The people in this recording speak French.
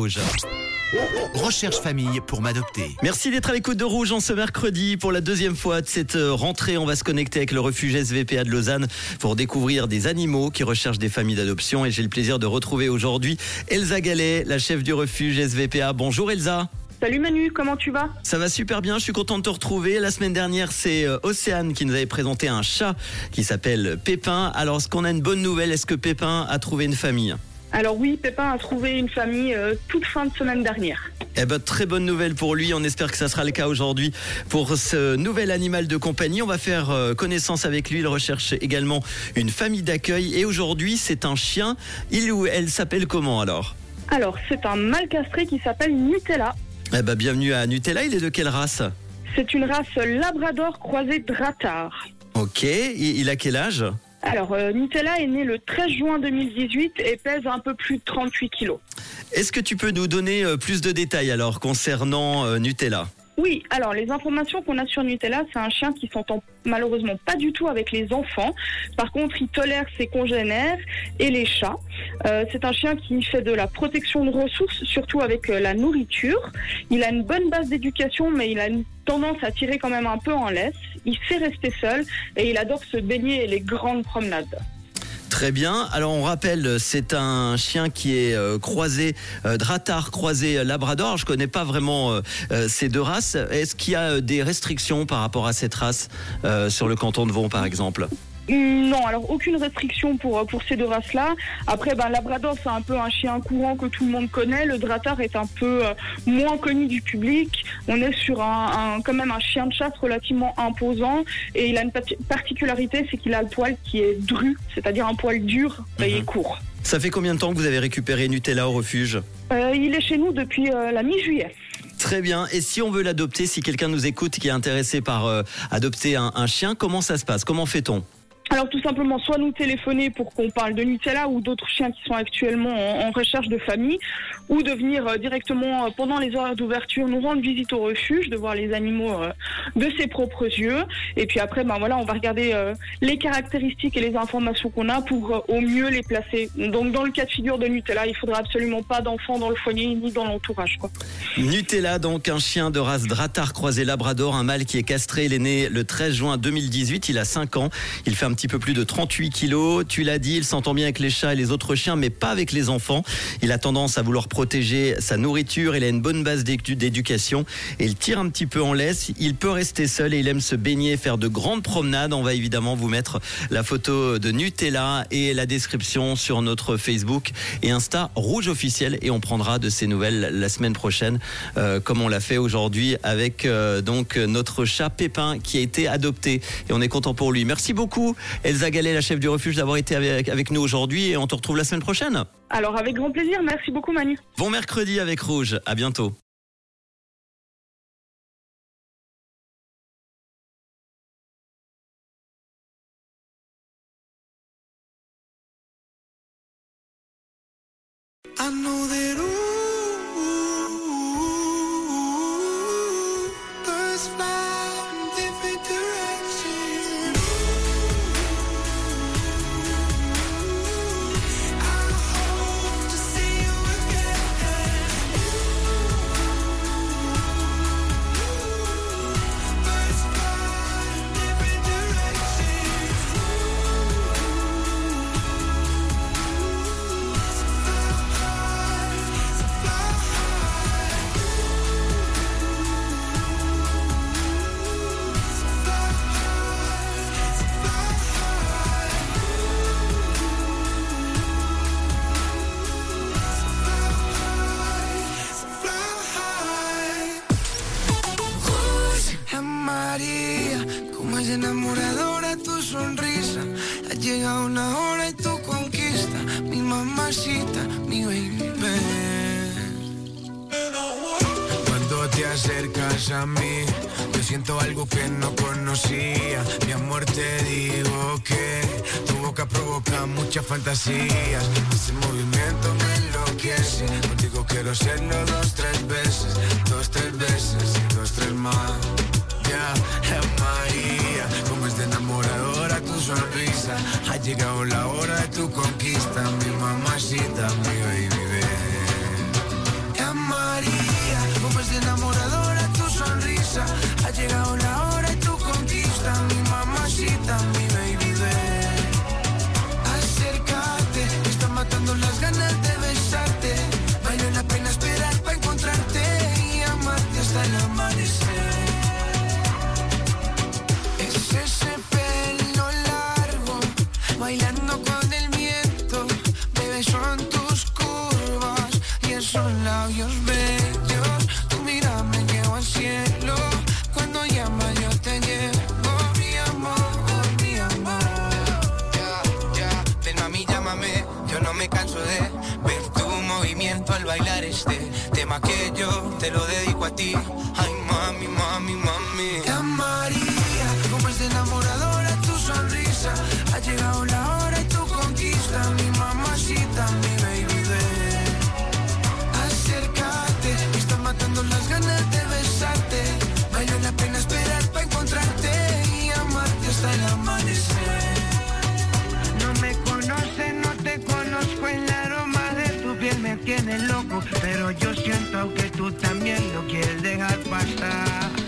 Rouge. Recherche famille pour m'adopter. Merci d'être à l'écoute de Rouge en ce mercredi pour la deuxième fois de cette euh, rentrée. On va se connecter avec le refuge SVPA de Lausanne pour découvrir des animaux qui recherchent des familles d'adoption. Et j'ai le plaisir de retrouver aujourd'hui Elsa Gallet, la chef du refuge SVPA. Bonjour Elsa. Salut Manu, comment tu vas? Ça va super bien, je suis content de te retrouver. La semaine dernière, c'est euh, Océane qui nous avait présenté un chat qui s'appelle Pépin. Alors, est-ce qu'on a une bonne nouvelle? Est-ce que Pépin a trouvé une famille? Alors oui, Pépin a trouvé une famille euh, toute fin de semaine dernière. Eh ben, très bonne nouvelle pour lui. On espère que ça sera le cas aujourd'hui pour ce nouvel animal de compagnie. On va faire euh, connaissance avec lui. Il recherche également une famille d'accueil. Et aujourd'hui, c'est un chien. Il ou elle s'appelle comment alors? Alors, c'est un mâle castré qui s'appelle Nutella. Eh ben, bienvenue à Nutella. Il est de quelle race? C'est une race labrador croisée dratar. Ok. Il a quel âge? Alors, euh, Nutella est né le 13 juin 2018 et pèse un peu plus de 38 kilos. Est-ce que tu peux nous donner euh, plus de détails alors concernant euh, Nutella? Oui, alors les informations qu'on a sur Nutella, c'est un chien qui s'entend malheureusement pas du tout avec les enfants. Par contre, il tolère ses congénères et les chats. Euh, c'est un chien qui fait de la protection de ressources, surtout avec euh, la nourriture. Il a une bonne base d'éducation, mais il a une tendance à tirer quand même un peu en laisse. Il sait rester seul et il adore se baigner et les grandes promenades. Très bien. Alors on rappelle, c'est un chien qui est euh, croisé euh, Dratar croisé euh, Labrador. Je connais pas vraiment euh, euh, ces deux races. Est-ce qu'il y a euh, des restrictions par rapport à cette race sur le canton de Vaud par exemple? Non, alors aucune restriction pour, euh, pour ces deux races-là. Après, ben, Labrador, c'est un peu un chien courant que tout le monde connaît. Le Dratar est un peu euh, moins connu du public. On est sur un, un- quand même un chien de chasse relativement imposant. Et il a une particularité, c'est qu'il a le poil qui est dru, c'est-à-dire un poil dur et Mhm. court. Ça fait combien de temps que vous avez récupéré Nutella au refuge? Euh, il est chez nous depuis euh, la mi-juillet. Très bien. Et si on veut l'adopter, si quelqu'un nous écoute qui est intéressé par adopter un, un chien, comment ça se passe? Comment fait-on? Alors tout simplement, soit nous téléphoner pour qu'on parle de Nutella ou d'autres chiens qui sont actuellement en, recherche de famille, ou de venir euh, directement euh, pendant les horaires d'ouverture nous rendre visite au refuge, de voir les animaux euh, de ses propres yeux. Et puis après, ben voilà, on va regarder les caractéristiques et les informations qu'on a pour au mieux les placer. Donc dans le cas de figure de Nutella, il faudra absolument pas d'enfants dans le foyer ni dans l'entourage. Nutella, donc un chien de race Dratar croisé Labrador, un mâle qui est castré. Il est né le 13 juin 2018. Il a 5 ans. Il fait un petit peu plus de 38 kilos. Tu l'as dit, il s'entend bien avec les chats et les autres chiens, mais pas avec les enfants. Il a tendance à vouloir protéger sa nourriture. Il a une bonne base d'édu- d'éducation et il tire un petit peu en laisse. Il peut rester seul et il aime se baigner, faire de grandes promenades. On va évidemment vous mettre la photo de Nutella et la description sur notre Facebook et Insta Rouge officiel et on prendra de ces nouvelles la semaine prochaine euh, comme on l'a fait aujourd'hui avec euh, donc notre chat Pépin qui a été adopté et on est content pour lui. Merci beaucoup Elsa Gallet, la chef du refuge d'avoir été avec, avec nous aujourd'hui et on te retrouve la semaine prochaine. Alors avec grand plaisir, merci beaucoup Manu. Bon mercredi avec Rouge, à bientôt. I know that ooh, birds fly in different directions. Enamoradora tu sonrisa. Ha llegado la hora y tu conquista, mi mamacita, mi baby. Cuando te acercas a mí, yo siento algo que no conocía. Mi amor, te digo que tu boca provoca muchas fantasías. Ese movimiento me enloquece. Contigo quiero hacerlo dos, tres veces, dos, tres veces dos, tres más. Ha llegado la hora de tu conquista, mi mamacita, mi baby. Bailar este tema que yo te lo dedico a ti. Ay, mami, mami, mami. Te amaría, como es enamoradora tu sonrisa. Ha llegado la hora y tu conquista, mi mamacita, mi tienes loco, pero yo siento que tú también lo quieres dejar pasar.